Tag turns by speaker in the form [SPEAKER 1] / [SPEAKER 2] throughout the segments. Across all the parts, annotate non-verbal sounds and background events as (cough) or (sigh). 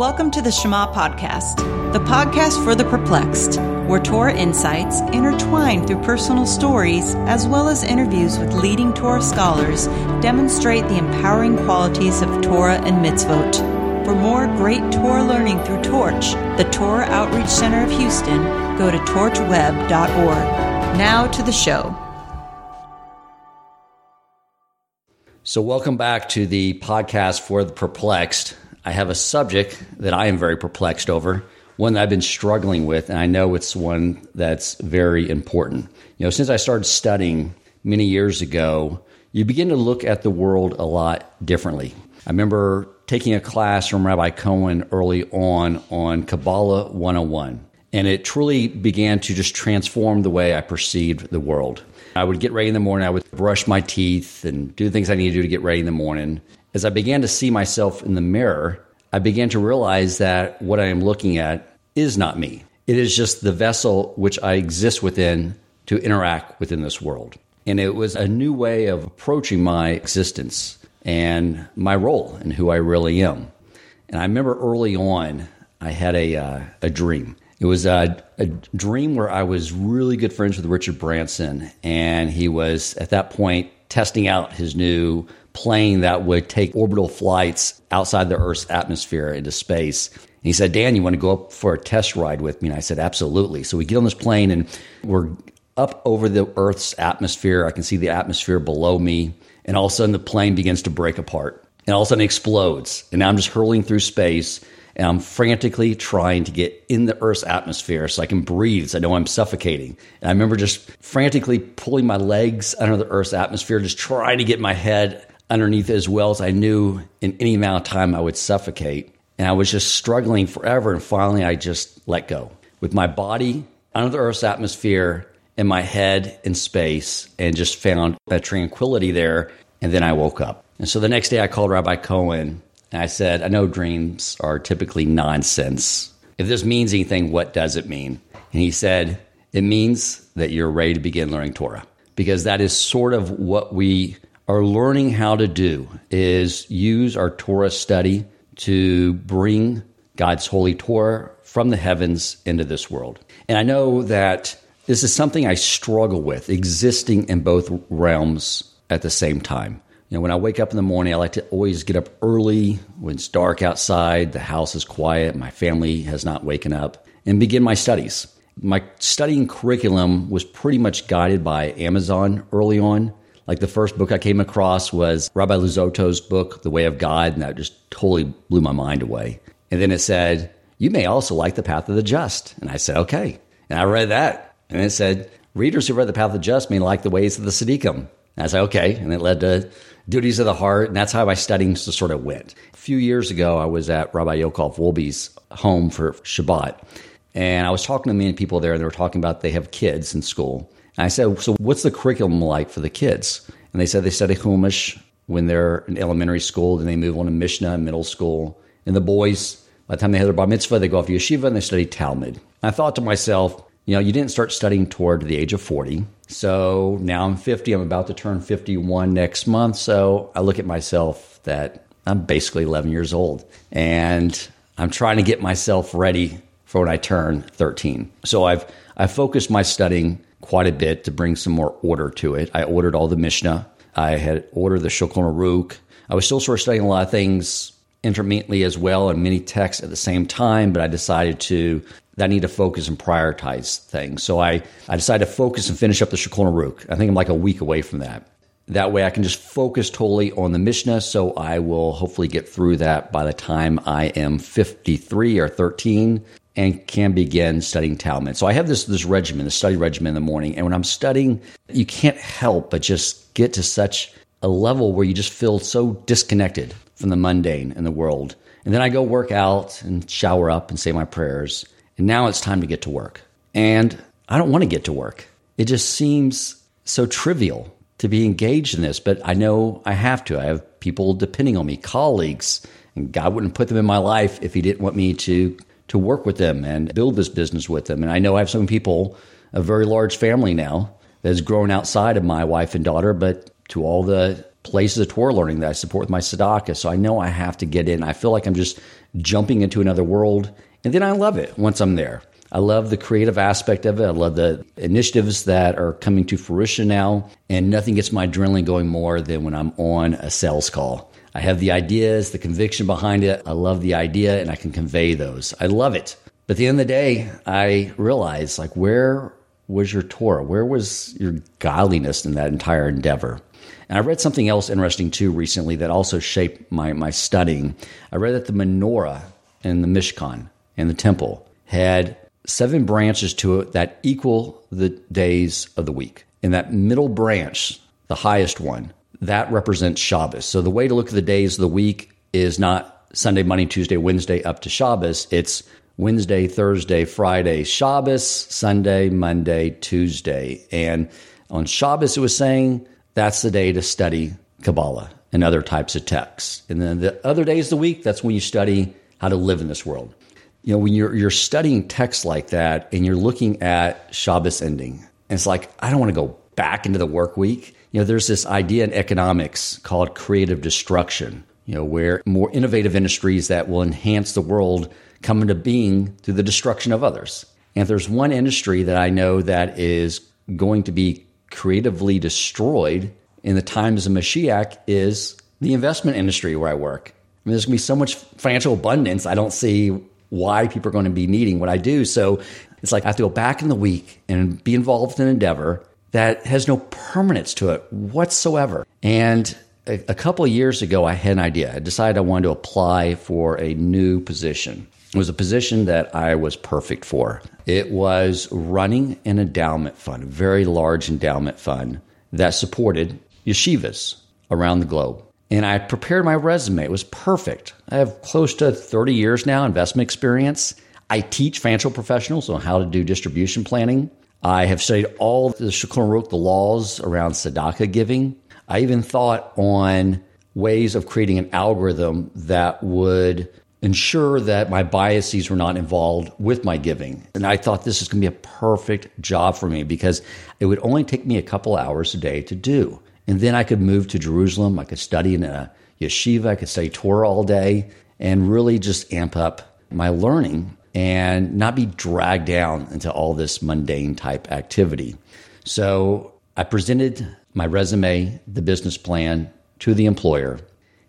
[SPEAKER 1] Welcome to the Shema Podcast, the podcast for the perplexed, where Torah insights intertwined through personal stories as well as interviews with leading Torah scholars demonstrate the empowering qualities of Torah and mitzvot. For more great Torah learning through Torch, the Torah Outreach Center of Houston, go to torchweb.org. Now to the show.
[SPEAKER 2] So, welcome back to the podcast for the perplexed. I have a subject that I am very perplexed over, one that I've been struggling with, and I know it's one that's very important. You know, since I started studying many years ago, you begin to look at the world a lot differently. I remember taking a class from Rabbi Cohen early on on Kabbalah 101, and it truly began to just transform the way I perceived the world. I would get ready in the morning, I would brush my teeth and do the things I needed to do to get ready in the morning as I began to see myself in the mirror, I began to realize that what I am looking at is not me. It is just the vessel which I exist within to interact within this world. And it was a new way of approaching my existence and my role and who I really am. And I remember early on, I had a, uh, a dream. It was a, a, dream where I was really good friends with Richard Branson, and he was at that point testing out his new plane that would take orbital flights outside the Earth's atmosphere into space. And he said, Dan, you want to go up for a test ride with me? And I said, absolutely. So we get on this plane and we're up over the Earth's atmosphere. I can see the atmosphere below me. And all of a sudden, the plane begins to break apart. And all of a sudden, it explodes. And now I'm just hurling through space. And I'm frantically trying to get in the Earth's atmosphere so I can breathe, so I know I'm suffocating. And I remember just frantically pulling my legs under the Earth's atmosphere, just trying to get my head underneath as well as I knew in any amount of time I would suffocate. And I was just struggling forever. And finally, I just let go with my body under the Earth's atmosphere and my head in space and just found that tranquility there. And then I woke up. And so the next day, I called Rabbi Cohen and I said, I know dreams are typically nonsense. If this means anything, what does it mean? And he said, It means that you're ready to begin learning Torah because that is sort of what we are learning how to do is use our Torah study to bring God's holy Torah from the heavens into this world. And I know that this is something I struggle with, existing in both realms at the same time. You know, when I wake up in the morning, I like to always get up early when it's dark outside, the house is quiet, my family has not waken up, and begin my studies. My studying curriculum was pretty much guided by Amazon early on. Like the first book I came across was Rabbi Luzzatto's book, The Way of God, and that just totally blew my mind away. And then it said, You may also like The Path of the Just. And I said, Okay. And I read that. And it said, Readers who read The Path of the Just may like the ways of the Tzaddikim. And I said, Okay. And it led to Duties of the Heart. And that's how my studying sort of went. A few years ago, I was at Rabbi Yokov Wolbe's home for Shabbat. And I was talking to many people there, and they were talking about they have kids in school. And I said, So what's the curriculum like for the kids? And they said they study Chumash when they're in elementary school, then they move on to Mishnah in middle school. And the boys, by the time they have their bar mitzvah, they go off to yeshiva and they study Talmud. I thought to myself, you know, you didn't start studying toward the age of 40. So now I'm 50. I'm about to turn 51 next month. So I look at myself that I'm basically 11 years old. And I'm trying to get myself ready for when I turn 13. So I've, I've focused my studying quite a bit to bring some more order to it. I ordered all the Mishnah. I had ordered the Shulchan Aruch. I was still sort of studying a lot of things intermittently as well and many texts at the same time, but I decided to that I need to focus and prioritize things. So I, I decided to focus and finish up the Shulchan Aruch. I think I'm like a week away from that. That way I can just focus totally on the Mishnah. So I will hopefully get through that by the time I am 53 or 13 and can begin studying Talmud. So I have this this regimen, the study regimen in the morning, and when I'm studying, you can't help but just get to such a level where you just feel so disconnected from the mundane and the world. And then I go work out and shower up and say my prayers. And now it's time to get to work. And I don't want to get to work. It just seems so trivial to be engaged in this, but I know I have to. I have people depending on me, colleagues, and God wouldn't put them in my life if He didn't want me to to work with them and build this business with them. And I know I have some people, a very large family now that has grown outside of my wife and daughter, but to all the places of Torah learning that I support with my tzedakah. So I know I have to get in. I feel like I'm just jumping into another world. And then I love it once I'm there. I love the creative aspect of it. I love the initiatives that are coming to fruition now. And nothing gets my adrenaline going more than when I'm on a sales call. I have the ideas, the conviction behind it. I love the idea and I can convey those. I love it. But at the end of the day, I realize like where was your Torah? Where was your godliness in that entire endeavor? And I read something else interesting too recently that also shaped my, my studying. I read that the menorah in the Mishkan and the temple had seven branches to it that equal the days of the week. And that middle branch, the highest one, that represents Shabbos. So the way to look at the days of the week is not Sunday, Monday, Tuesday, Wednesday up to Shabbos. It's Wednesday, Thursday, Friday, Shabbos, Sunday, Monday, Tuesday. And on Shabbos, it was saying that's the day to study Kabbalah and other types of texts. And then the other days of the week, that's when you study how to live in this world. You know, when you're, you're studying texts like that and you're looking at Shabbos ending, and it's like, I don't want to go back into the work week. You know, there's this idea in economics called creative destruction, you know, where more innovative industries that will enhance the world come into being through the destruction of others. And if there's one industry that I know that is going to be creatively destroyed in the times of Mashiach is the investment industry where I work. I mean, there's going to be so much financial abundance. I don't see why people are going to be needing what I do. So it's like I have to go back in the week and be involved in an endeavor that has no permanence to it whatsoever. And a, a couple of years ago, I had an idea. I decided I wanted to apply for a new position. It was a position that I was perfect for. It was running an endowment fund, a very large endowment fund that supported yeshivas around the globe. And I prepared my resume. It was perfect. I have close to 30 years now investment experience. I teach financial professionals on how to do distribution planning. I have studied all the Aruch, the laws around tzedakah giving. I even thought on ways of creating an algorithm that would ensure that my biases were not involved with my giving. And I thought this is going to be a perfect job for me because it would only take me a couple hours a day to do. And then I could move to Jerusalem. I could study in a yeshiva. I could study Torah all day and really just amp up my learning and not be dragged down into all this mundane type activity. So I presented my resume, the business plan to the employer.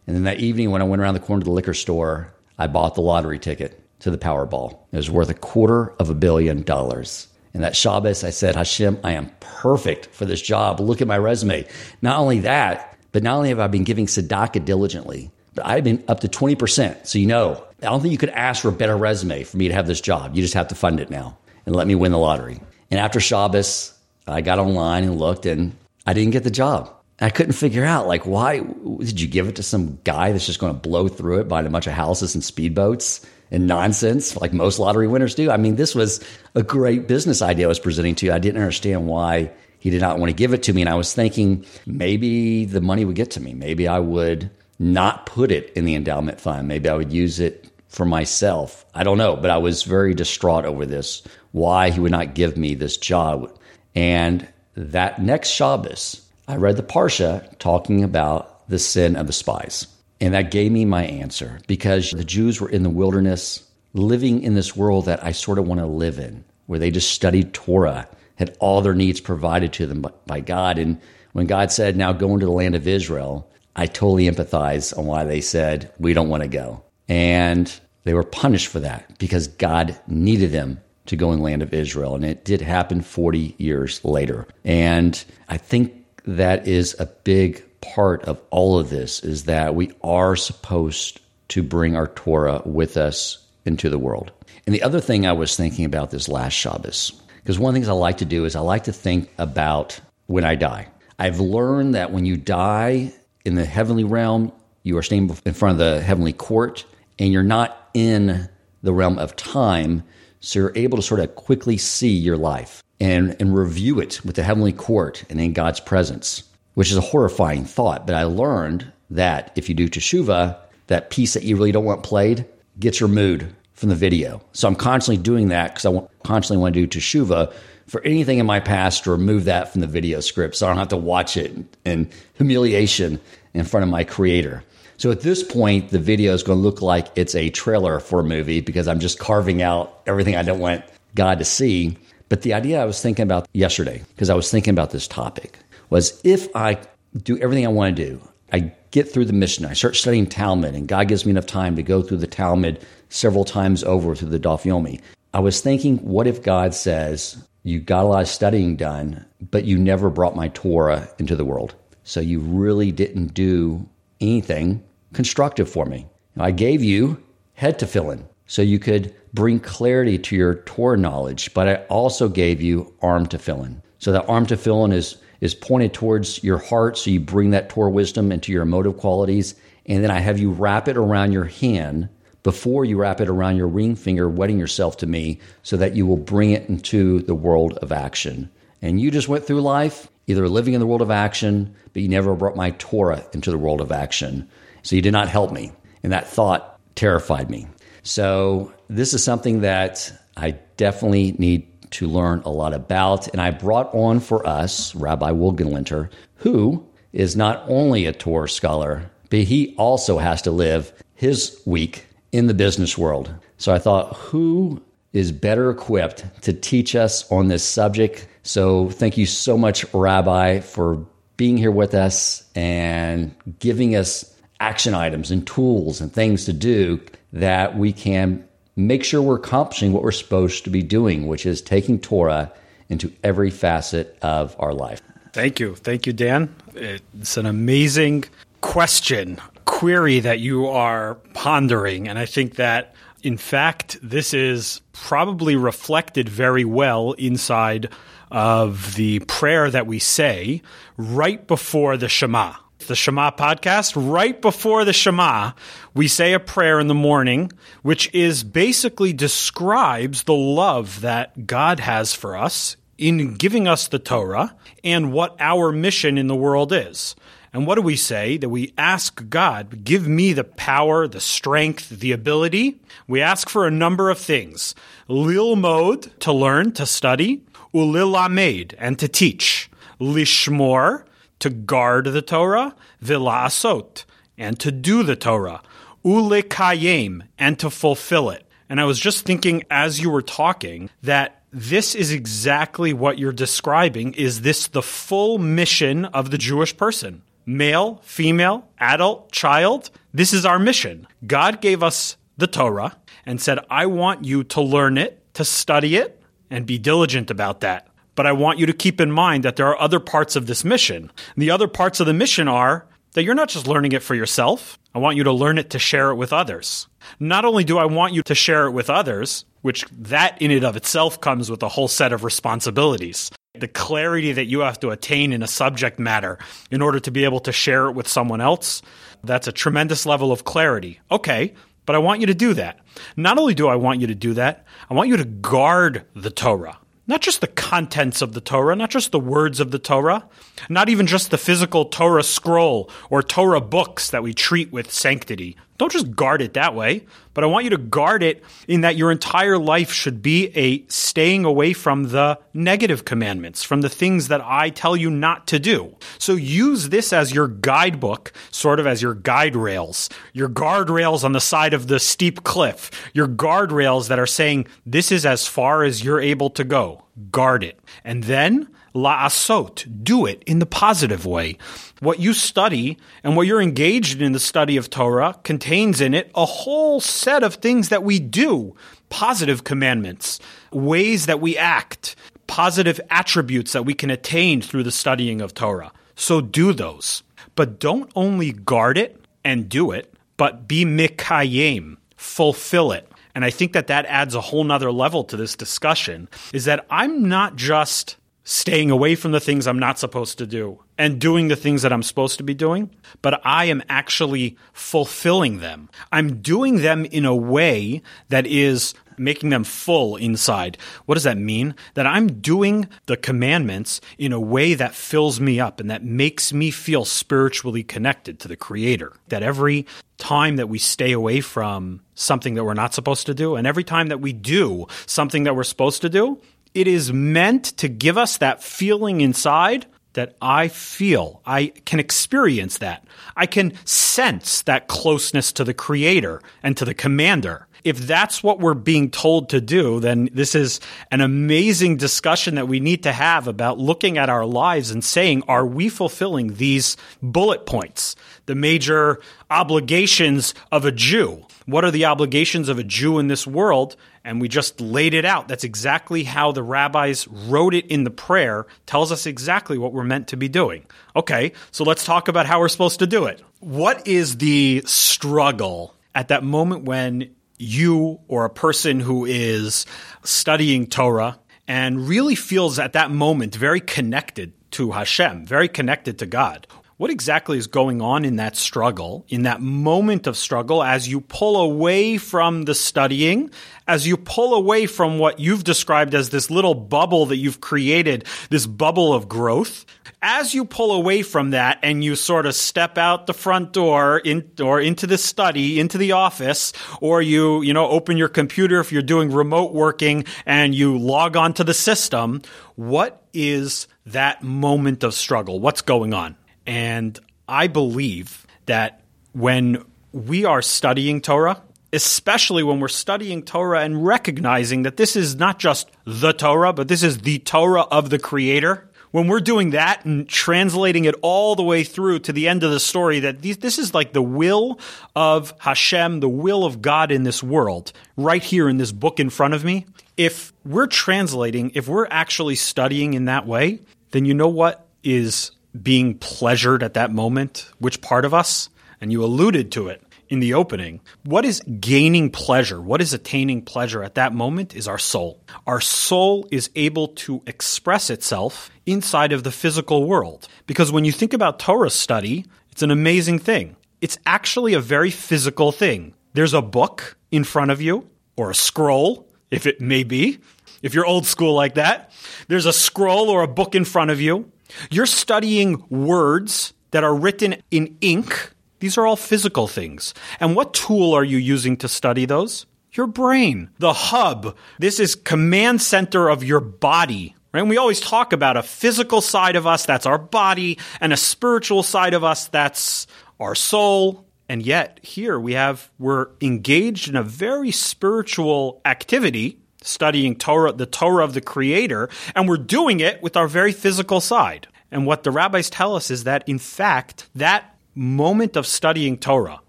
[SPEAKER 2] And then that evening, when I went around the corner to the liquor store, I bought the lottery ticket to the Powerball. It was worth a quarter of a billion dollars. And that Shabbos, I said, Hashem, I am perfect for this job. Look at my resume. Not only that, but not only have I been giving tzedakah diligently, but I've been up to 20%. So you know, I don't think you could ask for a better resume for me to have this job. You just have to fund it now and let me win the lottery. And after Shabbos, I got online and looked and I didn't get the job. I couldn't figure out like why did you give it to some guy that's just going to blow through it, buying a bunch of houses and speedboats and nonsense like most lottery winners do. I mean, this was a great business idea I was presenting to you. I didn't understand why he did not want to give it to me, and I was thinking maybe the money would get to me. Maybe I would not put it in the endowment fund. Maybe I would use it for myself. I don't know, but I was very distraught over this. Why he would not give me this job, and that next Shabbos I read the Parsha talking about the sin of the spies. And that gave me my answer because the Jews were in the wilderness, living in this world that I sort of want to live in, where they just studied Torah, had all their needs provided to them by God. And when God said, now go into the land of Israel, I totally empathize on why they said, we don't want to go. And they were punished for that because God needed them to go in the land of Israel. And it did happen 40 years later. And I think that is a big part of all of this is that we are supposed to bring our Torah with us into the world. And the other thing I was thinking about this last Shabbos, because one of the things I like to do is I like to think about when I die. I've learned that when you die in the heavenly realm, you are standing in front of the heavenly court and you're not in the realm of time. So you're able to sort of quickly see your life and, and review it with the heavenly court and in God's presence, which is a horrifying thought. But I learned that if you do teshuva, that piece that you really don't want played gets removed from the video. So I'm constantly doing that because I constantly want to do teshuva for anything in my past to remove that from the video script so I don't have to watch it in humiliation in front of my creator. So at this point, the video is going to look like it's a trailer for a movie because I'm just carving out everything I don't want God to see. But the idea I was thinking about yesterday, because I was thinking about this topic, was if I do everything I want to do, I get through the Mishnah, I start studying Talmud, and God gives me enough time to go through the Talmud several times over through the Daf Yomi. I was thinking, what if God says, You got a lot of studying done, but you never brought my Torah into the world? So you really didn't do anything constructive for me. I gave you head tefillin so you could bring clarity to your Torah knowledge, but I also gave you arm tefillin. So that arm tefillin is is pointed towards your heart, so you bring that Torah wisdom into your emotive qualities, and then I have you wrap it around your hand before you wrap it around your ring finger, wedding yourself to me, so that you will bring it into the world of action. And you just went through life either living in the world of action, but you never brought my Torah into the world of action. So you did not help me. And that thought terrified me. So this is something that I definitely need to learn a lot about. And I brought on for us Rabbi Wohlgelernter, who is not only a Torah scholar, but he also has to live his week in the business world. So I thought, who is better equipped to teach us on this subject? So thank you so much, Rabbi, for being here with us and giving us action items and tools and things to do that we can make sure we're accomplishing what we're supposed to be doing, which is taking Torah into every facet of our life.
[SPEAKER 3] Thank you. Thank you, Dan. It's an amazing question, query that you are pondering. And I think that, in fact, this is probably reflected very well inside of the prayer that we say right before the Shema the Shema podcast. Right before the Shema, we say a prayer in the morning, which is basically describes the love that God has for us in giving us the Torah and what our mission in the world is. And what do we say? That we ask God, give me the power, the strength, the ability. We ask for a number of things. Lilmod, to learn, to study. Ulil amed, and to teach. Lishmor, to guard the Torah, vilasot, and to do the Torah, ulekayem, and to fulfill it. And I was just thinking as you were talking that this is exactly what you're describing. Is this the full mission of the Jewish person? Male, female, adult, child. This is our mission. God gave us the Torah and said, I want you to learn it, to study it, and be diligent about that. But I want you to keep in mind that there are other parts of this mission. And the other parts of the mission are that you're not just learning it for yourself. I want you to learn it to share it with others. Not only do I want you to share it with others, which that in and of itself comes with a whole set of responsibilities. The clarity that you have to attain in a subject matter in order to be able to share it with someone else, that's a tremendous level of clarity. Okay, but I want you to do that. Not only do I want you to do that, I want you to guard the Torah not just the contents of the Torah, not just the words of the Torah, not even just the physical Torah scroll or Torah books that we treat with sanctity. Don't just guard it that way, but I want you to guard it in that your entire life should be a staying away from the negative commandments, from the things that I tell you not to do. So use this as your guidebook, sort of as your guide rails, your guardrails on the side of the steep cliff, your guardrails that are saying, this is as far as you're able to go. Guard it. And then la'asot, do it in the positive way. What you study and what you're engaged in the study of Torah contains in it a whole set of things that we do, positive commandments, ways that we act, positive attributes that we can attain through the studying of Torah. So do those. But don't only guard it and do it, but be mikayim, fulfill it. And I think that that adds a whole nother level to this discussion is that I'm not just staying away from the things I'm not supposed to do and doing the things that I'm supposed to be doing, but I am actually fulfilling them. I'm doing them in a way that is making them full inside. What does that mean? That I'm doing the commandments in a way that fills me up and that makes me feel spiritually connected to the Creator. That every time that we stay away from something that we're not supposed to do, and every time that we do something that we're supposed to do, it is meant to give us that feeling inside that I feel. I can experience that. I can sense that closeness to the creator and to the commander. If that's what we're being told to do, then this is an amazing discussion that we need to have about looking at our lives and saying, are we fulfilling these bullet points, the major obligations of a Jew? What are the obligations of a Jew in this world? And we just laid it out. That's exactly how the rabbis wrote it in the prayer, tells us exactly what we're meant to be doing. Okay, so let's talk about how we're supposed to do it. What is the struggle at that moment when you or a person who is studying Torah and really feels at that moment very connected to Hashem, very connected to God? What exactly is going on in that struggle, in that moment of struggle, as you pull away from the studying, as you pull away from what you've described as this little bubble that you've created, this bubble of growth? As you pull away from that and you sort of step out the front door in, or into the study, into the office, or you, you know, open your computer if you're doing remote working and you log onto the system, what is that moment of struggle? What's going on? And I believe that when we are studying Torah, especially when we're studying Torah and recognizing that this is not just the Torah, but this is the Torah of the Creator. When we're doing that and translating it all the way through to the end of the story, that this is like the will of Hashem, the will of God in this world, right here in this book in front of me. If we're translating, if we're actually studying in that way, then you know what is being pleasured at that moment, which part of us? And you alluded to it in the opening. What is gaining pleasure? What is attaining pleasure at that moment is our soul. Our soul is able to express itself inside of the physical world. Because when you think about Torah study, it's an amazing thing. It's actually a very physical thing. There's a book in front of you, or a scroll, if it may be, if you're old school like that. There's a scroll or a book in front of you. You're studying words that are written in ink. These are all physical things. And what tool are you using to study those? Your brain, the hub. This is command center of your body. Right? And we always talk about a physical side of us, that's our body, and a spiritual side of us, that's our soul. And yet, here we have, we're engaged in a very spiritual activity studying Torah, the Torah of the Creator, and we're doing it with our very physical side. And what the rabbis tell us is that, in fact, that moment of studying Torah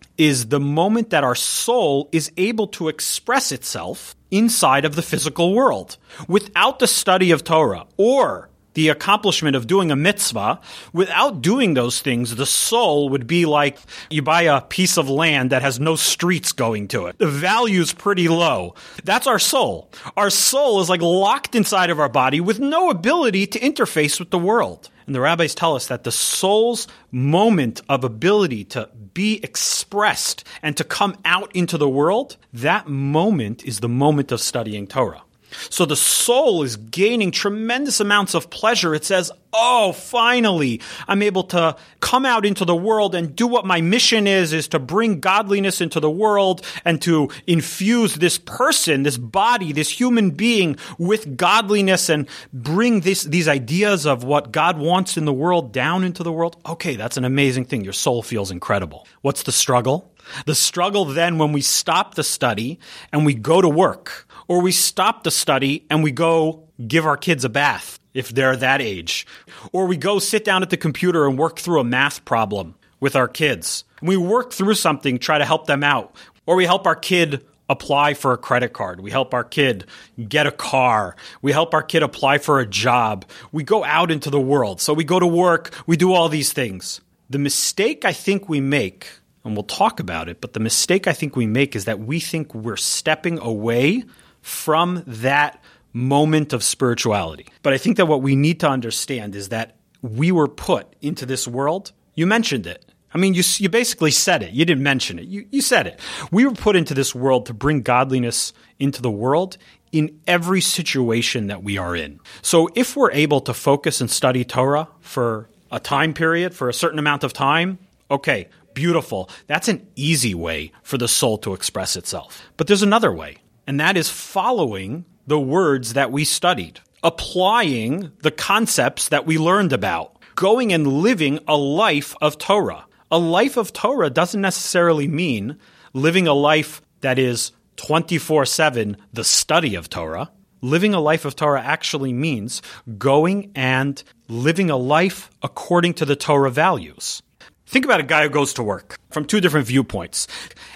[SPEAKER 3] is the moment that our soul is able to express itself inside of the physical world. Without the study of Torah or the accomplishment of doing a mitzvah, without doing those things, the soul would be like you buy a piece of land that has no streets going to it. The value's pretty low. That's our soul. Our soul is like locked inside of our body with no ability to interface with the world. And the rabbis tell us that the soul's moment of ability to be expressed and to come out into the world, that moment is the moment of studying Torah. So the soul is gaining tremendous amounts of pleasure. It says, Oh, finally, I'm able to come out into the world and do what my mission is, is to bring godliness into the world and to infuse this person, this body, this human being with godliness and bring this, these ideas of what God wants in the world down into the world. Okay, that's an amazing thing. Your soul feels incredible. What's the struggle? The struggle then when we stop the study and we go to work or we stop the study and we go give our kids a bath if they're that age, or we go sit down at the computer and work through a math problem with our kids. We work through something, try to help them out, or we help our kid apply for a credit card. We help our kid get a car. We help our kid apply for a job. We go out into the world. So we go to work. We do all these things. The mistake I think we make, and we'll talk about it, but the mistake I think we make is that we think we're stepping away from that moment of spirituality. But I think that what we need to understand is that we were put into this world. You mentioned it. I mean, you, you basically said it. You didn't mention it. You, you said it. We were put into this world to bring godliness into the world in every situation that we are in. So if we're able to focus and study Torah for a time period, for a certain amount of time, okay, beautiful. That's an easy way for the soul to express itself. But there's another way, and that is following the words that we studied, applying the concepts that we learned about, going and living a life of Torah. A life of Torah doesn't necessarily mean living a life that is 24 7 the study of Torah. Living a life of Torah actually means going and living a life according to the Torah values. Think about a guy who goes to work from two different viewpoints,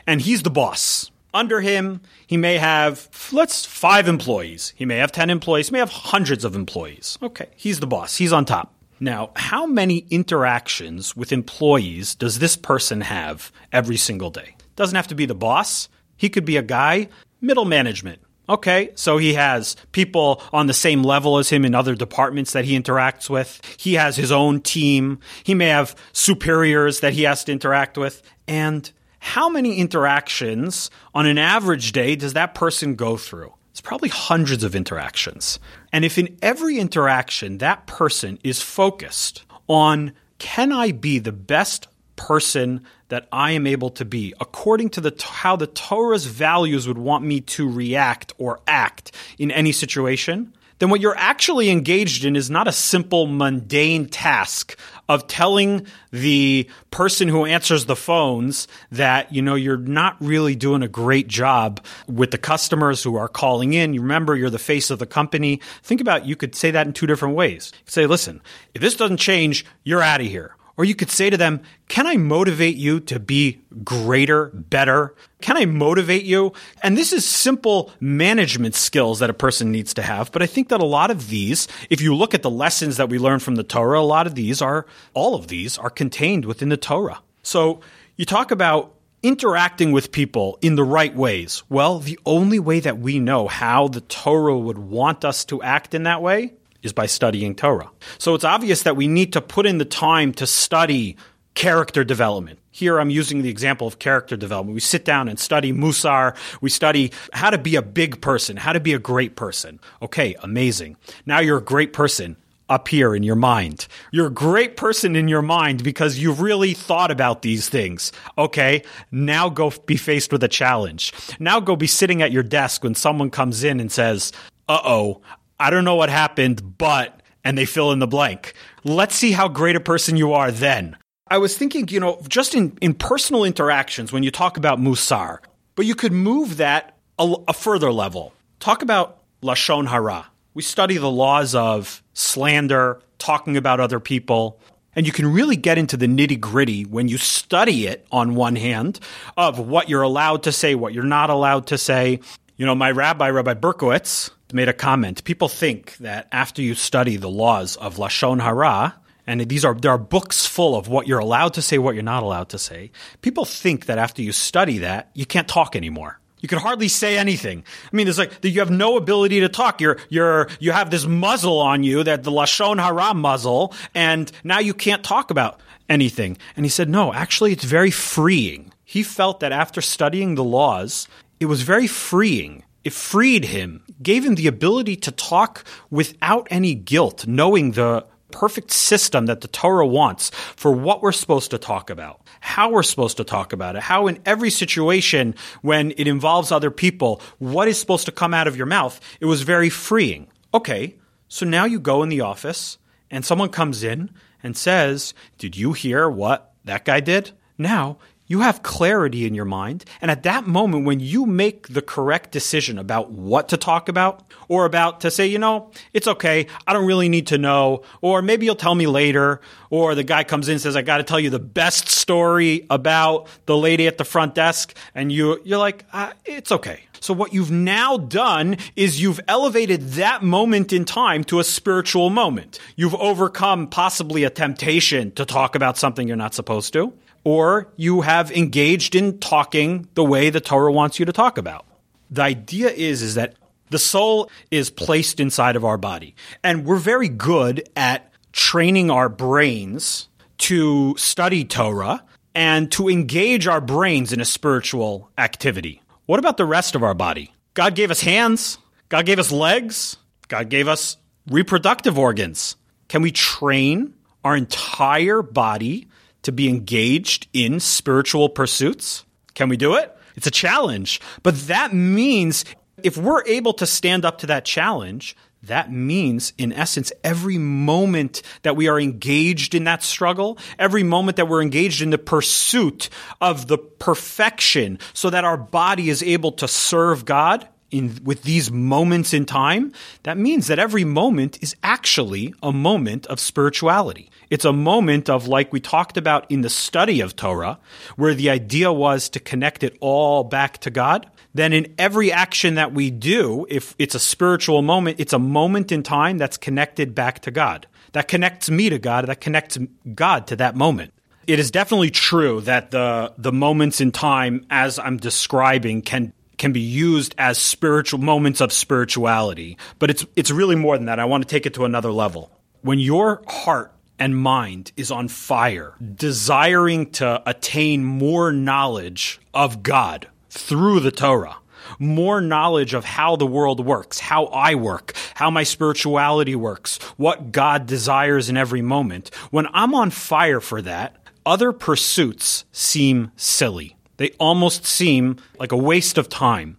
[SPEAKER 3] and he's the boss. Under him, he may have, let's, five employees. He may have 10 employees, he may have hundreds of employees. Okay, he's the boss, he's on top. Now, how many interactions with employees does this person have every single day? Doesn't have to be the boss. He could be a guy, middle management. Okay, so he has people on the same level as him in other departments that he interacts with. He has his own team. He may have superiors that he has to interact with. And how many interactions on an average day does that person go through? It's probably hundreds of interactions. And if in every interaction that person is focused on can I be the best person that I am able to be according to the how the Torah's values would want me to react or act in any situation, then what you're actually engaged in is not a simple mundane task of telling the person who answers the phones that you know you're not really doing a great job with the customers who are calling in. You remember you're the face of the company. Think about you could say that in two different ways. Say listen if this doesn't change you're out of here or you could say to them, Can I motivate you to be greater, better? Can I motivate you? And this is simple management skills that a person needs to have. But I think that a lot of these, if you look at the lessons that we learn from the Torah, a lot of these are, all of these are contained within the Torah. So you talk about interacting with people in the right ways. Well, the only way that we know how the Torah would want us to act in that way is by studying Torah. So it's obvious that we need to put in the time to study character development. Here I'm using the example of character development. We sit down and study Musar. We study how to be a big person, how to be a great person. Okay, amazing. Now you're a great person up here in your mind. You're a great person in your mind because you've really thought about these things. Okay, now go be faced with a challenge. Now go be sitting at your desk when someone comes in and says, uh oh, I don't know what happened, but, and they fill in the blank. Let's see how great a person you are then. I was thinking, you know, just in, in personal interactions, when you talk about Musar, but you could move that a, a further level. Talk about Lashon Hara. We study the laws of slander, talking about other people, and you can really get into the nitty gritty when you study it on one hand of what you're allowed to say, what you're not allowed to say. You know, my rabbi, Rabbi Berkowitz, made a comment. People think that after you study the laws of Lashon Hara, and these are there are books full of what you're allowed to say, what you're not allowed to say. People think that after you study that, you can't talk anymore. You can hardly say anything. I mean, there's like you have no ability to talk. You're you're you have this muzzle on you, that the lashon hara muzzle, and now you can't talk about anything. And he said, no, actually, it's very freeing. He felt that after studying the laws, it was very freeing it freed him, gave him the ability to talk without any guilt, knowing the perfect system that the Torah wants for what we're supposed to talk about, how we're supposed to talk about it, how in every situation when it involves other people, what is supposed to come out of your mouth. It was very freeing. Okay, so now you go in the office and someone comes in and says, Did you hear what that guy did? Now you have clarity in your mind. And at that moment, when you make the correct decision about what to talk about, or about to say, you know, it's okay, I don't really need to know, or maybe you'll tell me later, or the guy comes in and says, I got to tell you the best story about the lady at the front desk, and you, you're like, ah, it's okay. So what you've now done is you've elevated that moment in time to a spiritual moment. You've overcome possibly a temptation to talk about something you're not supposed to or you have engaged in talking the way the Torah wants you to talk about. The idea is, is that the soul is placed inside of our body, and we're very good at training our brains to study Torah and to engage our brains in a spiritual activity. What about the rest of our body? God gave us hands, God gave us legs, God gave us reproductive organs. Can we train our entire body to be engaged in spiritual pursuits? Can we do it? It's a challenge. But that means if we're able to stand up to that challenge, that means, in essence, every moment that we are engaged in that struggle, every moment that we're engaged in the pursuit of the perfection so that our body is able to serve God in, with these moments in time, that means that every moment is actually a moment of spirituality. It's a moment of, like we talked about in the study of Torah, where the idea was to connect it all back to God. Then in every action that we do, if it's a spiritual moment, it's a moment in time that's connected back to God. That connects me to God, that connects God to that moment. It is definitely true that the the moments in time as I'm describing can can be used as spiritual moments of spirituality, but it's it's really more than that. I want to take it to another level. When your heart and mind is on fire, desiring to attain more knowledge of God through the Torah, more knowledge of how the world works, how I work, how my spirituality works, what God desires in every moment. When I'm on fire for that, other pursuits seem silly. They almost seem like a waste of time.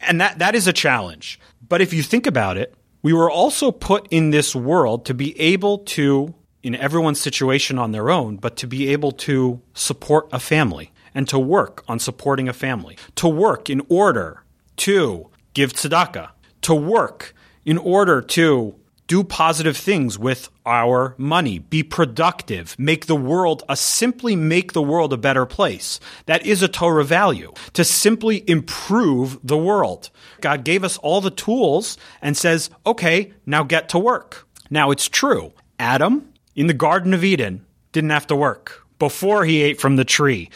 [SPEAKER 3] And that, that is a challenge. But if you think about it, we were also put in this world to be able to, in everyone's situation on their own, but to be able to support a family and to work on supporting a family, to work in order to give tzedakah, to work in order to do positive things with our money, be productive, make the world a simply make the world a better place. That is a Torah value to simply improve the world. God gave us all the tools and says, okay, now get to work. Now it's true. Adam in the Garden of Eden didn't have to work before he ate from the tree.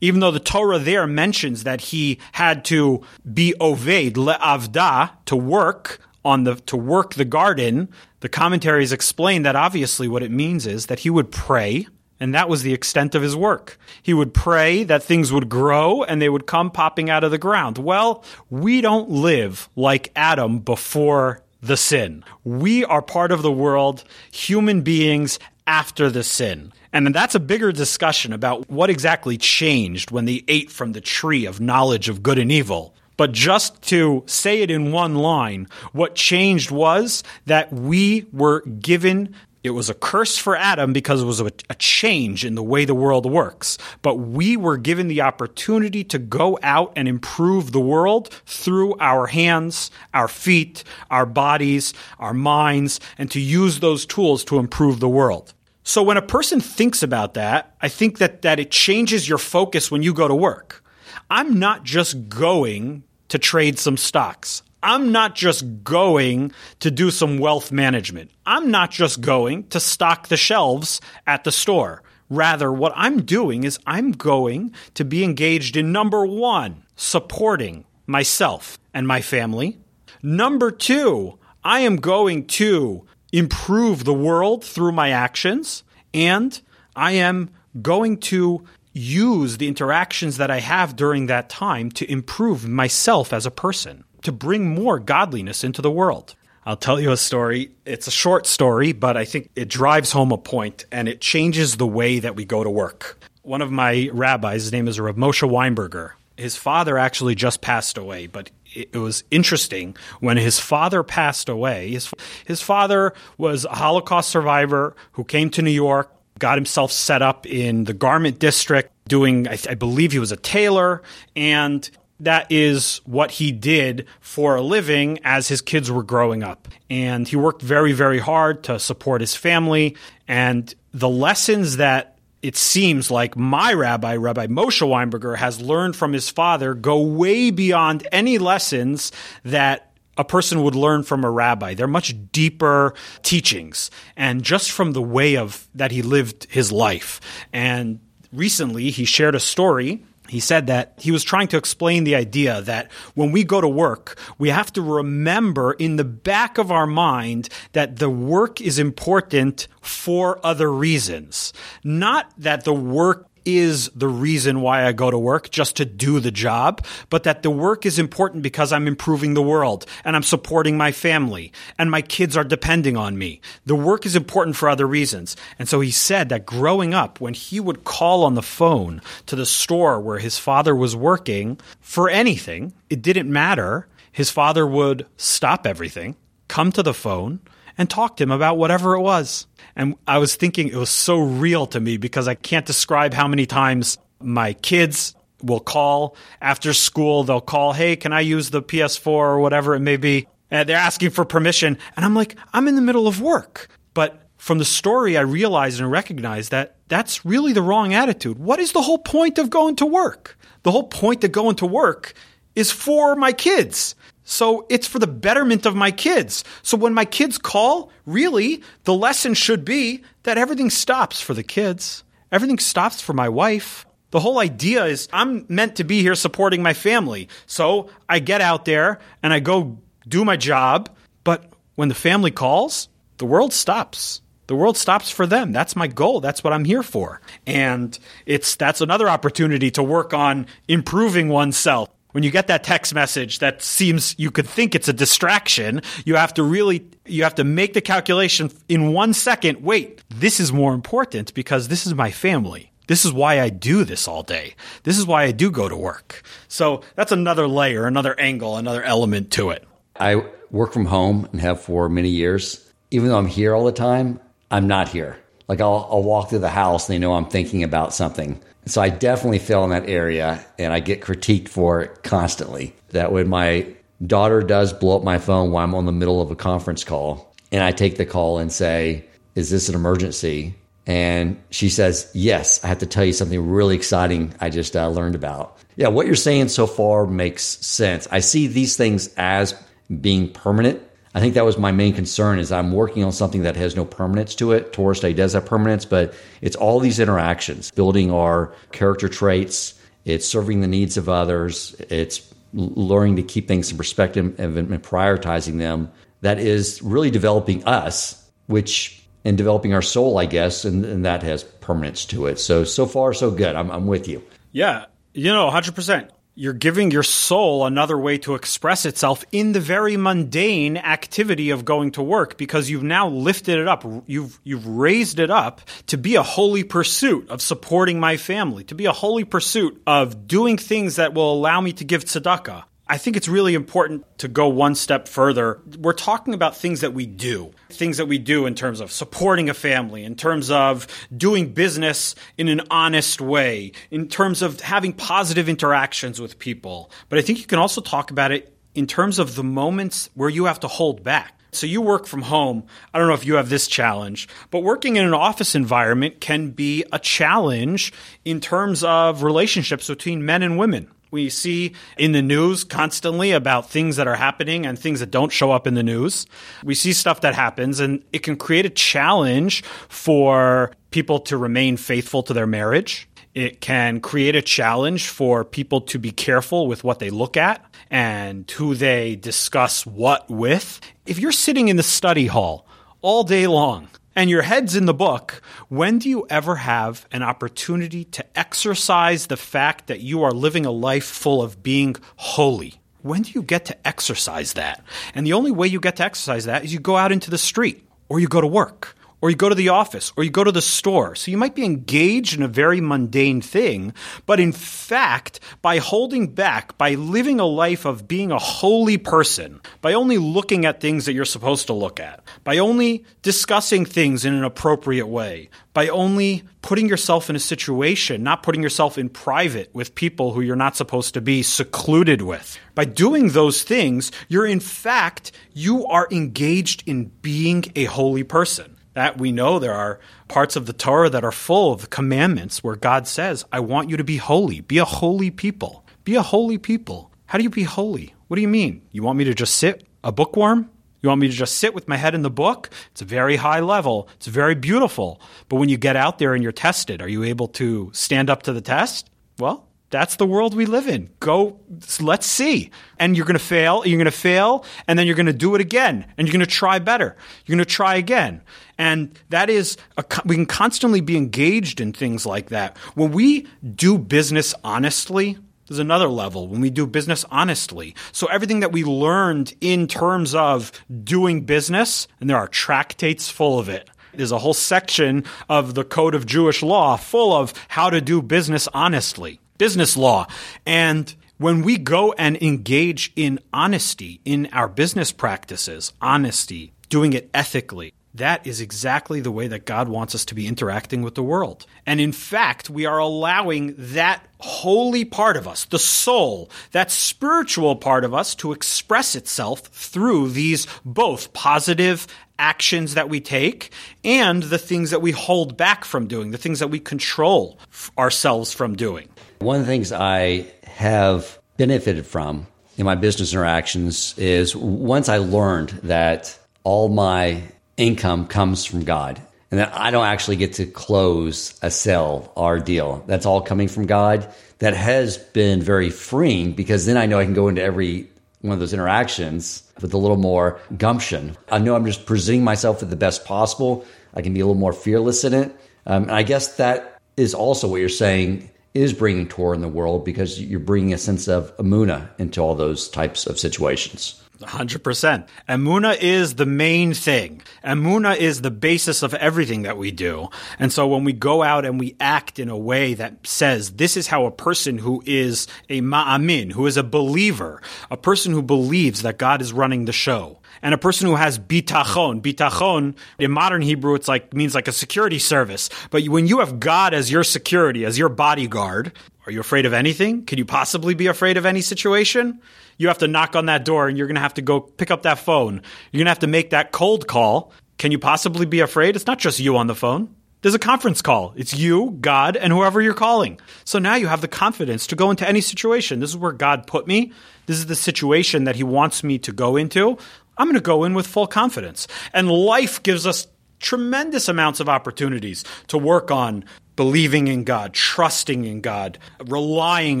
[SPEAKER 3] Even though the Torah there mentions that he had to be oved, le'avda, to work, on the to work the garden, the commentaries explain that obviously what it means is that he would pray and that was the extent of his work. He would pray that things would grow and they would come popping out of the ground. Well, we don't live like Adam before the sin. We are part of the world, human beings after the sin. And then that's a bigger discussion about what exactly changed when they ate from the tree of knowledge of good and evil. But just to say it in one line, what changed was that we were given it was a curse for Adam because it was a, change in the way the world works. But we were given the opportunity to go out and improve the world through our hands, our feet, our bodies, our minds, and to use those tools to improve the world. So when a person thinks about that, I think that, that it changes your focus when you go to work. I'm not just going to trade some stocks. I'm not just going to do some wealth management. I'm not just going to stock the shelves at the store. Rather, what I'm doing is I'm going to be engaged in number one, supporting myself and my family. Number two, I am going to improve the world through my actions. And I am going to use the interactions that I have during that time to improve myself as a person, to bring more godliness into the world. I'll tell you a story. It's a short story, but I think it drives home a point and it changes the way that we go to work. One of my rabbis, his name is Rav Moshe Weinberger. His father actually just passed away, but it was interesting when his father passed away. His, his father was a Holocaust survivor who came to New York, got himself set up in the garment district, doing, I, I believe he was a tailor, and that is what he did for a living as his kids were growing up. And he worked very, very hard to support his family. And the lessons that it seems like my rabbi, Rabbi Moshe Weinberger, has learned from his father go way beyond any lessons that a person would learn from a rabbi. They're much deeper teachings, and just from the way of that he lived his life. And recently, he shared a story he said that he was trying to explain the idea that when we go to work, we have to remember in the back of our mind that the work is important for other reasons. Not that the work is the reason why I go to work, just to do the job, but that the work is important because I'm improving the world and I'm supporting my family and my kids are depending on me. The work is important for other reasons. And so he said that growing up, when he would call on the phone to the store where his father was working for anything, it didn't matter. His father would stop everything, come to the phone, and talk to him about whatever it was. And I was thinking it was so real to me because I can't describe how many times my kids will call after school. They'll call, Hey, can I use the PS4 or whatever it may be? And they're asking for permission. And I'm like, I'm in the middle of work. But from the story, I realized and recognized that that's really the wrong attitude. What is the whole point of going to work? The whole point of going to work is for my kids. So it's for the betterment of my kids. So when my kids call, really, the lesson should be that everything stops for the kids. Everything stops for my wife. The whole idea is I'm meant to be here supporting my family. So I get out there and I go do my job. But when the family calls, the world stops. The world stops for them. That's my goal. That's what I'm here for. And it's that's another opportunity to work on improving oneself when you get that text message that seems you could think it's a distraction, you have to really you have to make the calculation in 1 second. Wait, this is more important because this is my family. This is why I do this all day. This is why I do go to work. So that's another layer, another angle, another element to it.
[SPEAKER 2] I work from home and have for many years. Even though I'm here all the time, I'm not here. Like I'll, I'll walk through the house and they know I'm thinking about something. So I definitely fell in that area and I get critiqued for it constantly. That when my daughter does blow up my phone while I'm on the middle of a conference call and I take the call and say, Is this an emergency? And she says, Yes, I have to tell you something really exciting I just uh, learned about. Yeah, what you're saying so far makes sense. I see these things as being permanent I think that was my main concern is I'm working on something that has no permanence to it. Torah study does have permanence, but it's all these interactions, building our character traits, it's serving the needs of others, it's learning to keep things in perspective and prioritizing them. That is really developing us, which and developing our soul, I guess, and, and that has permanence to it. So so far so good. I'm, I'm with you.
[SPEAKER 3] Yeah, you know, hundred percent you're giving your soul another way to express itself in the very mundane activity of going to work because you've now lifted it up. You've you've raised it up to be a holy pursuit of supporting my family to be a holy pursuit of doing things that will allow me to give tzedakah I think it's really important to go one step further. We're talking about things that we do, things that we do in terms of supporting a family, in terms of doing business in an honest way, in terms of having positive interactions with people. But I think you can also talk about it in terms of the moments where you have to hold back. So you work from home. I don't know if you have this challenge, but working in an office environment can be a challenge in terms of relationships between men and women. We see in the news constantly about things that are happening and things that don't show up in the news. We see stuff that happens, and it can create a challenge for people to remain faithful to their marriage. It can create a challenge for people to be careful with what they look at and who they discuss what with. If you're sitting in the study hall all day long and your head's in the book, when do you ever have an opportunity to exercise the fact that you are living a life full of being holy? When do you get to exercise that? And the only way you get to exercise that is you go out into the street or you go to work or you go to the office, or you go to the store. So you might be engaged in a very mundane thing, but in fact, by holding back, by living a life of being a holy person, by only looking at things that you're supposed to look at, by only discussing things in an appropriate way, by only putting yourself in a situation, not putting yourself in private with people who you're not supposed to be secluded with. By doing those things, you're in fact, you are engaged in being a holy person. That we know there are parts of the Torah that are full of commandments where God says, I want you to be holy. Be a holy people. Be a holy people. How do you be holy? What do you mean? You want me to just sit a bookworm? You want me to just sit with my head in the book? It's a very high level. It's very beautiful. But when you get out there and you're tested, are you able to stand up to the test? Well, That's the world we live in. Go, let's see. And you're going to fail, you're going to fail, and then you're going to do it again, and you're going to try better. You're going to try again. And that is, a, we can constantly be engaged in things like that. When we do business honestly, there's another level when we do business honestly. So everything that we learned in terms of doing business, and there are tractates full of it. There's a whole section of the Code of Jewish Law full of how to do business honestly business law. And when we go and engage in honesty in our business practices, honesty, doing it ethically, that is exactly the way that God wants us to be interacting with the world. And in fact, we are allowing that holy part of us, the soul, that spiritual part of us to express itself through these both positive actions that we take and the things that we hold back from doing, the things that we control ourselves from doing.
[SPEAKER 2] One of the things I have benefited from in my business interactions is once I learned that all my income comes from God and that I don't actually get to close a sale or deal. That's all coming from God. That has been very freeing because then I know I can go into every one of those interactions with a little more gumption. I know I'm just presenting myself at the best possible. I can be a little more fearless in it. Um, and I guess that is also what you're saying is bringing Torah in the world because you're bringing a sense of Amuna into all those types of situations.
[SPEAKER 3] 100%. Amuna is the main thing. Amuna is the basis of everything that we do. And so when we go out and we act in a way that says this is how a person who is a ma'amin, who is a believer, a person who believes that God is running the show, and a person who has bitachon. Bitachon in modern Hebrew, it's like means like a security service. But when you have God as your security, as your bodyguard, are you afraid of anything? Can you possibly be afraid of any situation? You have to knock on that door and you're going to have to go pick up that phone. You're going to have to make that cold call. Can you possibly be afraid? It's not just you on the phone. There's a conference call. It's you, God, and whoever you're calling. So now you have the confidence to go into any situation. This is where God put me. This is the situation that He wants me to go into. I'm going to go in with full confidence. And life gives us tremendous amounts of opportunities to work on believing in God, trusting in God, relying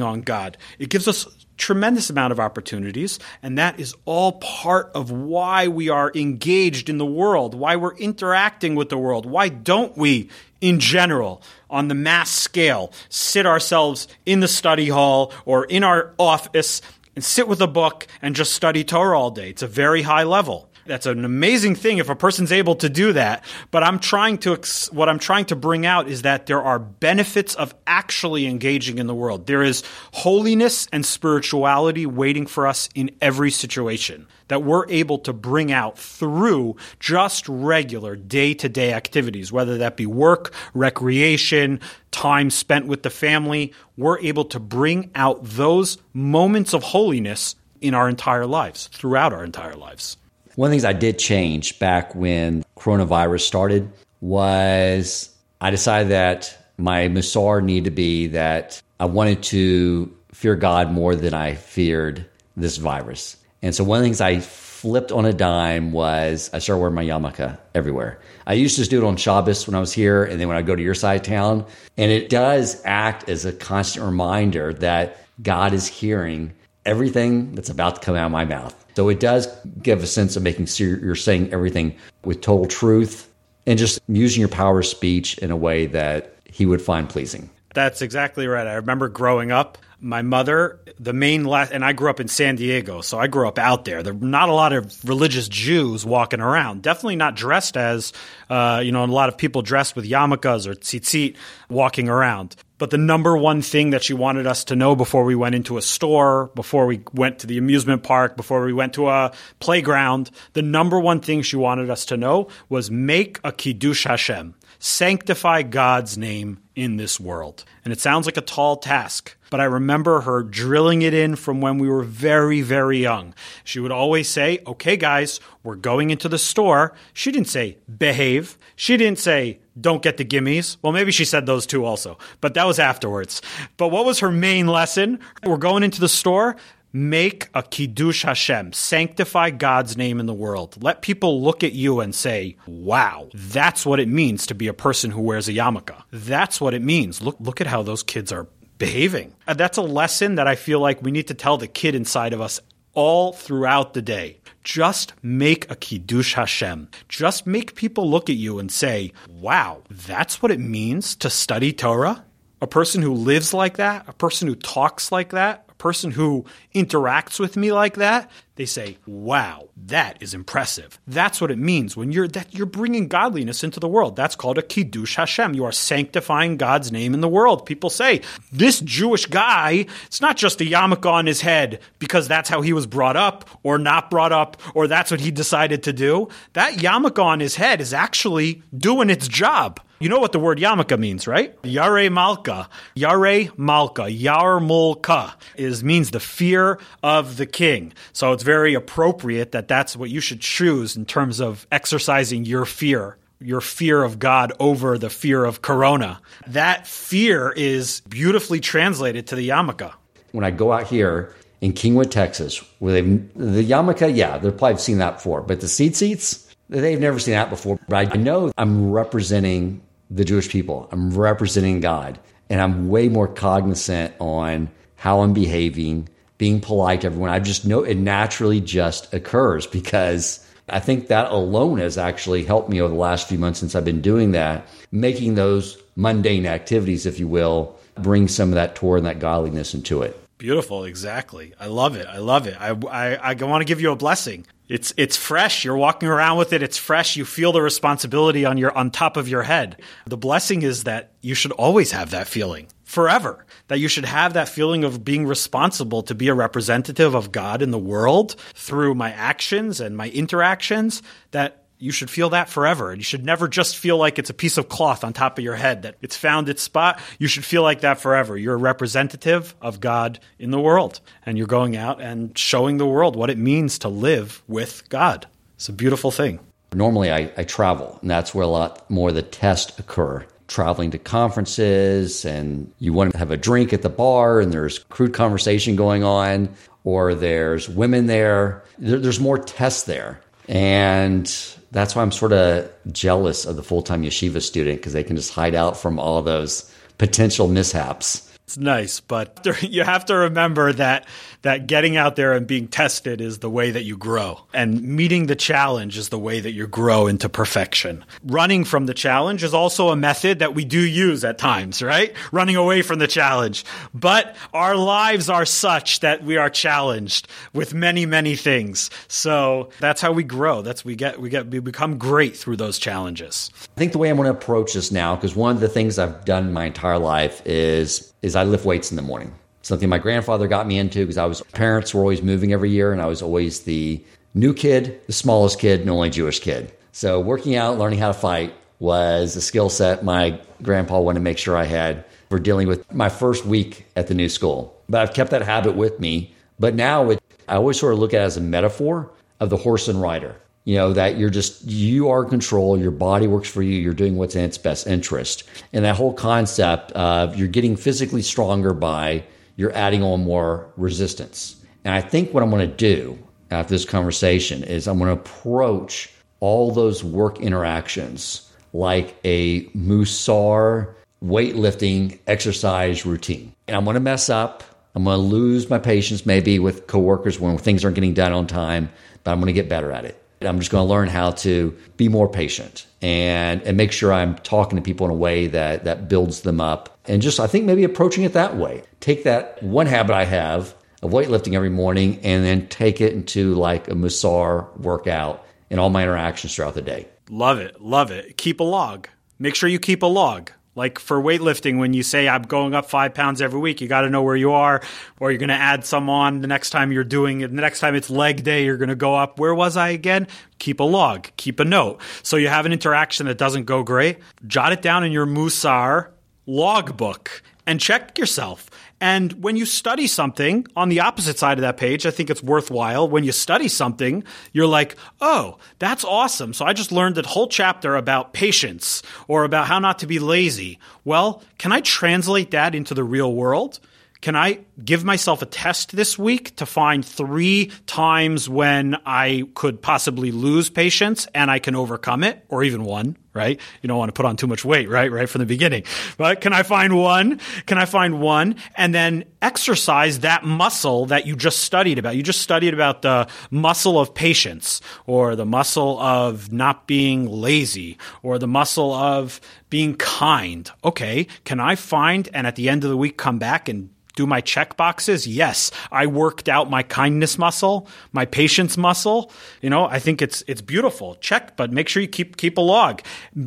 [SPEAKER 3] on God. It gives us tremendous amount of opportunities and that is all part of why we are engaged in the world, why we're interacting with the world. Why don't we in general on the mass scale sit ourselves in the study hall or in our office and sit with a book and just study Torah all day. It's a very high level. That's an amazing thing if a person's able to do that. But I'm trying to, what I'm trying to bring out is that there are benefits of actually engaging in the world. There is holiness and spirituality waiting for us in every situation that we're able to bring out through just regular day to day activities, whether that be work, recreation, time spent with the family. We're able to bring out those moments of holiness in our entire lives, throughout our entire lives.
[SPEAKER 2] One of the things I did change back when coronavirus started was I decided that my Musar needed to be that I wanted to fear God more than I feared this virus. And so one of the things I flipped on a dime was I started wearing my yarmulke everywhere. I used to just do it on Shabbos when I was here, and then when I go to your side of town. And it does act as a constant reminder that God is hearing everything that's about to come out of my mouth. So it does give a sense of making sure you're saying everything with total truth and just using your power of speech in a way that he would find pleasing.
[SPEAKER 3] That's exactly right. I remember growing up, my mother, the main last, and I grew up in San Diego, so I grew up out there. There were not a lot of religious Jews walking around. Definitely not dressed as, uh, you know, a lot of people dressed with yarmulkes or tzitzit walking around. But the number one thing that she wanted us to know before we went into a store, before we went to the amusement park, before we went to a playground, the number one thing she wanted us to know was make a Kiddush Hashem sanctify God's name in this world. And it sounds like a tall task, but I remember her drilling it in from when we were very, very young. She would always say, Okay, guys, we're going into the store. She didn't say behave. She didn't say don't get the gimmies. Well, maybe she said those two also, but that was afterwards. But what was her main lesson? We're going into the store make a kiddush Hashem, sanctify God's name in the world. Let people look at you and say, "Wow, that's what it means to be a person who wears a yarmulke. That's what it means. Look, look at how those kids are behaving. Uh, that's a lesson that I feel like we need to tell the kid inside of us all throughout the day. Just make a Kiddush Hashem. Just make people look at you and say, wow, that's what it means to study Torah? A person who lives like that, a person who talks like that, a person who interacts with me like that, they say, "Wow, that is impressive." That's what it means when you're that you're bringing godliness into the world. That's called a kiddush Hashem. You are sanctifying God's name in the world. People say, "This Jewish guy, it's not just a yarmulke on his head because that's how he was brought up or not brought up or that's what he decided to do." That yarmulke on his head is actually doing its job. You know what the word yarmulke means, right? Yare Malka. Yare Malka. Yarmulka is means the fear of the king. So it's very appropriate that that's what you should choose in terms of exercising your fear your fear of God over the fear of Corona. That fear is beautifully translated to the yarmulke.
[SPEAKER 2] When I go out here in Kingwood, Texas, where they've the yarmulke, yeah, they've probably seen that before, but the tzitzit, they've never seen that before. But I know I'm representing the Jewish people. I'm representing God. And I'm way more cognizant on how I'm behaving, being polite to everyone. I just know it naturally just occurs because I think that alone has actually helped me over the last few months since I've been doing that, making those mundane activities, if you will, bring some of that Torah and that godliness into it.
[SPEAKER 3] Beautiful, exactly. I love it. I love it. I, I, I want to give you a blessing. It's it's fresh. You're walking around with it. It's fresh. You feel the responsibility on your on top of your head. The blessing is that you should always have that feeling forever. That you should have that feeling of being responsible to be a representative of God in the world through my actions and my interactions. That you should feel that forever. And you should never just feel like it's a piece of cloth on top of your head that it's found its spot. You should feel like that forever. You're a representative of God in the world, and you're going out and showing the world what it means to live with God. It's a beautiful thing.
[SPEAKER 2] Normally, I, I travel, and that's where a lot more of the tests occur. Traveling to conferences, and you want to have a drink at the bar, and there's crude conversation going on, or there's women there. there there's more tests there. And that's why I'm sort of jealous of the full time yeshiva student because they can just hide out from all those potential mishaps.
[SPEAKER 3] It's nice, but (laughs) you have to remember that that getting out there and being tested is the way that you grow. And meeting the challenge is the way that you grow into perfection. Running from the challenge is also a method that we do use at times, right? Running away from the challenge. But our lives are such that we are challenged with many, many things. So that's how we grow. That's we get we get we become great through those challenges.
[SPEAKER 2] I think the way I'm going to approach this now, because one of the things I've done my entire life is is I lift weights in the morning something my grandfather got me into because I was parents were always moving every year and I was always the new kid, the smallest kid, and only Jewish kid. So working out, learning how to fight was a skill set my grandpa wanted to make sure I had for dealing with my first week at the new school. But I've kept that habit with me. But now it, I always sort of look at it as a metaphor of the horse and rider. You know, that you're just, you are in control, your body works for you, you're doing what's in its best interest. And that whole concept of you're getting physically stronger by you're adding on more resistance. And I think what I'm going to do after this conversation is I'm going to approach all those work interactions like a Musar weightlifting exercise routine. And I'm going to mess up. I'm going to lose my patience maybe with coworkers when things aren't getting done on time, but I'm going to get better at it. I'm just going to learn how to be more patient and and make sure I'm talking to people in a way that that builds them up and just I think maybe approaching it that way. Take that one habit I have of weightlifting every morning and then take it into like a Musar workout in all my interactions throughout the day.
[SPEAKER 3] Love it. Love it. Keep a log. Make sure you keep a log. Like for weightlifting, when you say I'm going up five pounds every week, you got to know where you are, or you're going to add some on the next time you're doing it. The next time it's leg day, you're going to go up. Where was I again? Keep a log, keep a note. So you have an interaction that doesn't go great, jot it down in your Musar logbook and check yourself. And when you study something on the opposite side of that page, I think it's worthwhile. When you study something, you're like, oh, that's awesome. So I just learned a whole chapter about patience or about how not to be lazy. Well, can I translate that into the real world? Can I give myself a test this week to find three times when I could possibly lose patience and I can overcome it, or even one, right? You don't want to put on too much weight, right? Right from the beginning. But can I find one? Can I find one? And then exercise that muscle that you just studied about. You just studied about the muscle of patience or the muscle of not being lazy or the muscle of being kind. Okay. Can I find and at the end of the week come back and do my check boxes? Yes. I worked out my kindness muscle, my patience muscle. You know, I think it's it's beautiful. Check, but make sure you keep keep a log.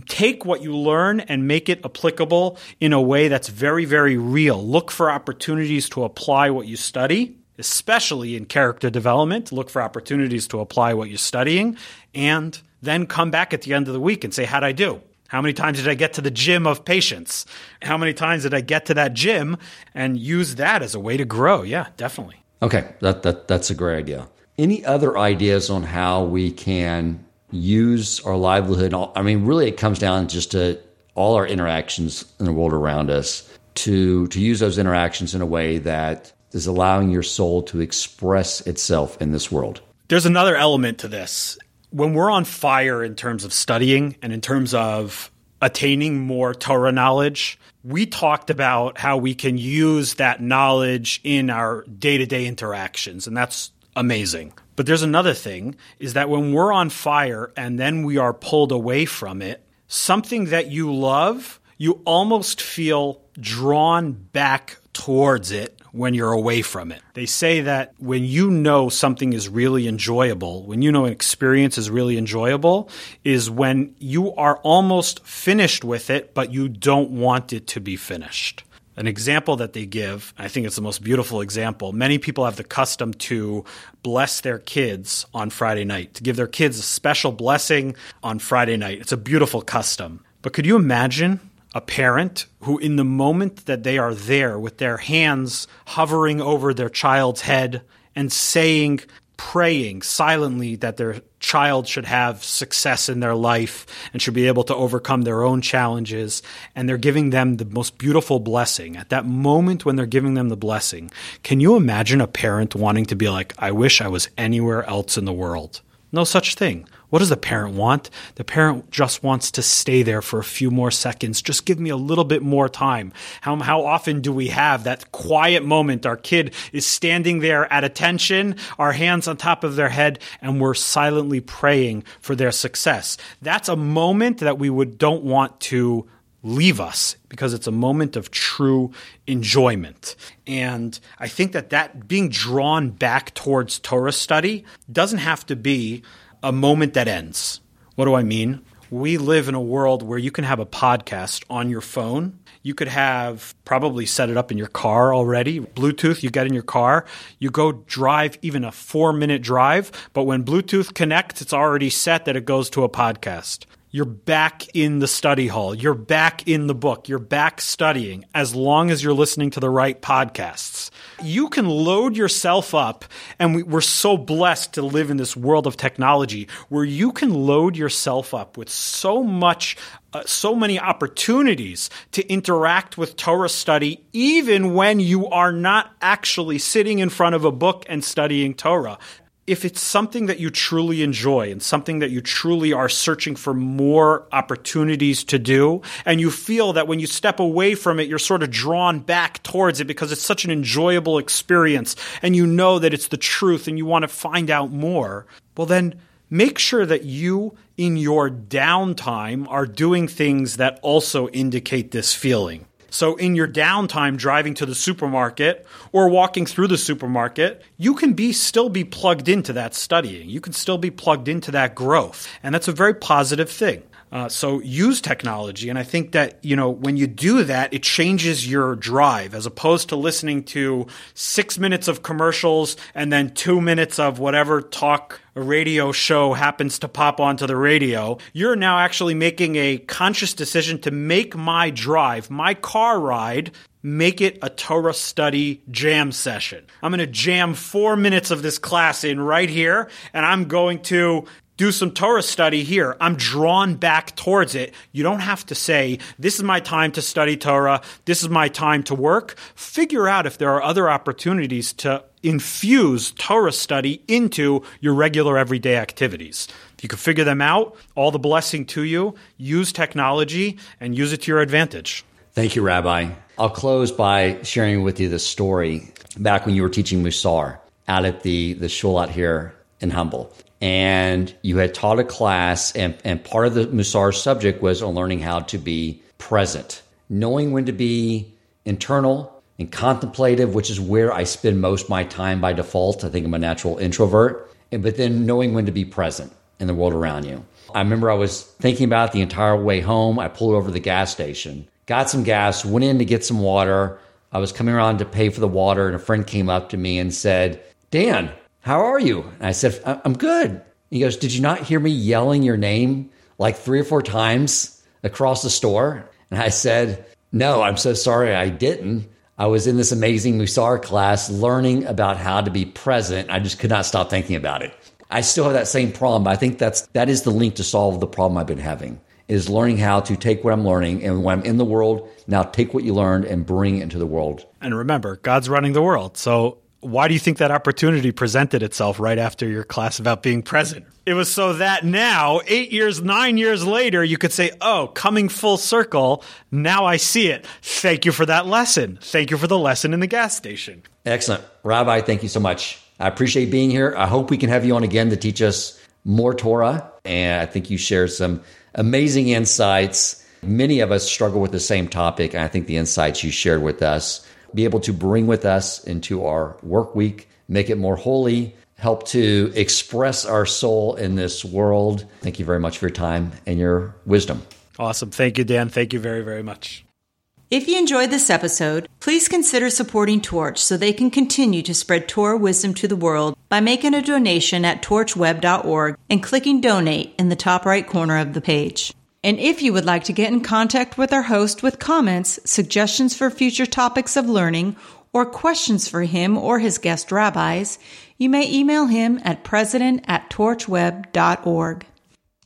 [SPEAKER 3] Take what you learn and make it applicable in a way that's very very real. Look for opportunities to apply what you study. Especially in character development, look for opportunities to apply what you're studying and then come back at the end of the week and say, How'd I do? How many times did I get to the gym of patience? How many times did I get to that gym and use that as a way to grow? Yeah, definitely.
[SPEAKER 2] Okay, that, that that's a great idea. Any other ideas on how we can use our livelihood? I mean, really, it comes down just to all our interactions in the world around us to to use those interactions in a way that is allowing your soul to express itself in this world.
[SPEAKER 3] There's another element to this when we're on fire in terms of studying and in terms of attaining more Torah knowledge, we talked about how we can use that knowledge in our day to day interactions, and that's amazing. But there's another thing is that when we're on fire and then we are pulled away from it, something that you love, you almost feel drawn back towards it when you're away from it. They say that when you know something is really enjoyable, when you know an experience is really enjoyable, is when you are almost finished with it, but you don't want it to be finished. An example that they give, I think it's the most beautiful example. Many people have the custom to bless their kids on Friday night, to give their kids a special blessing on Friday night. It's a beautiful custom. But could you imagine a parent who, in the moment that they are there with their hands hovering over their child's head and saying, praying silently that their child should have success in their life and should be able to overcome their own challenges. And they're giving them the most beautiful blessing. At that moment when they're giving them the blessing, can you imagine a parent wanting to be like, I wish I was anywhere else in the world? No such thing. What does the parent want? The parent just wants to stay there for a few more seconds. Just give me a little bit more time. How, how often do we have that quiet moment? Our kid is standing there at attention, our hands on top of their head, and we're silently praying for their success. That's a moment that we would don't want to leave us because it's a moment of true enjoyment. And I think that that being drawn back towards Torah study doesn't have to be a moment that ends. What do I mean? We live in a world where you can have a podcast on your phone. You could have probably set it up in your car already. Bluetooth, you get in your car, you go drive even a four minute drive, but when Bluetooth connects, it's already set that it goes to a podcast. You're back in the study hall. You're back in the book. You're back studying as long as you're listening to the right podcasts. You can load yourself up, and we, are so blessed to live in this world of technology where you can load yourself up with so much uh, so many opportunities to interact with Torah study, even when you are not actually sitting in front of a book and studying Torah if it's something that you truly enjoy and something that you truly are searching for more opportunities to do, and you feel that when you step away from it, you're sort of drawn back towards it because it's such an enjoyable experience, and you know that it's the truth and you want to find out more, well, then make sure that you, in your downtime, are doing things that also indicate this feeling. So in your downtime driving to the supermarket or walking through the supermarket, you can be still be plugged into that studying. You can still be plugged into that growth. And that's a very positive thing. Uh, so use technology, and I think that you know when you do that, it changes your drive as opposed to listening to six minutes of commercials and then two minutes of whatever talk a radio show happens to pop onto the radio. You're now actually making a conscious decision to make my drive, my car ride, make it a Torah study jam session. I'm going to jam four minutes of this class in right here, and I'm going to do some Torah study here. I'm drawn back towards it. You don't have to say, this is my time to study Torah. This is my time to work. Figure out if there are other opportunities to infuse Torah study into your regular everyday activities. If you can figure them out, all the blessing to you. Use technology and use it to your advantage.
[SPEAKER 2] Thank you, Rabbi. I'll close by sharing with you the story back when you were teaching Musar out at the, the shul out here in Humble. And you had taught a class, and, and part of the Musar subject was on learning how to be present, knowing when to be internal and contemplative, which is where I spend most my time by default. I think I'm a natural introvert, but then knowing when to be present in the world around you. I remember I was thinking about it the entire way home. I pulled over to the gas station got some gas, went in to get some water. I was coming around to pay for the water, and a friend came up to me and said, Dan, how are you? And I said, I'm good. He goes, Did you not hear me yelling your name like three or four times across the store? And I said, No, I'm so sorry I didn't. I was in this amazing Musar class learning about how to be present. I just could not stop thinking about it. I still have that same problem, I think that's that is the link to solve the problem I've been having is learning how to take what I'm learning and when I'm in the world, now take what you learned and bring it into the world.
[SPEAKER 3] And remember, God's running the world. So why do you think that opportunity presented itself right after your class about being present? It was so that now, eight years, nine years later, you could say, Oh, coming full circle, now I see it. Thank you for that lesson. Thank you for the lesson in the gas station.
[SPEAKER 2] Excellent. Rabbi, thank you so much. I appreciate being here. I hope we can have you on again to teach us more Torah. And I think you shared some amazing insights. Many of us struggle with the same topic. And I think the insights you shared with us be able to bring with us into our work week, make it more holy, help to express our soul in this world. Thank you very much for your time and your wisdom.
[SPEAKER 3] Awesome. Thank you, Dan. Thank you very, very much.
[SPEAKER 1] If you enjoyed this episode, please consider supporting Torch so they can continue to spread Torah wisdom to the world by making a donation at torchweb.org and clicking donate in the top right corner of the page. And if you would like to get in contact with our host with comments, suggestions for future topics of learning, or questions for him or his guest rabbis, you may email him at president at torchweb.org.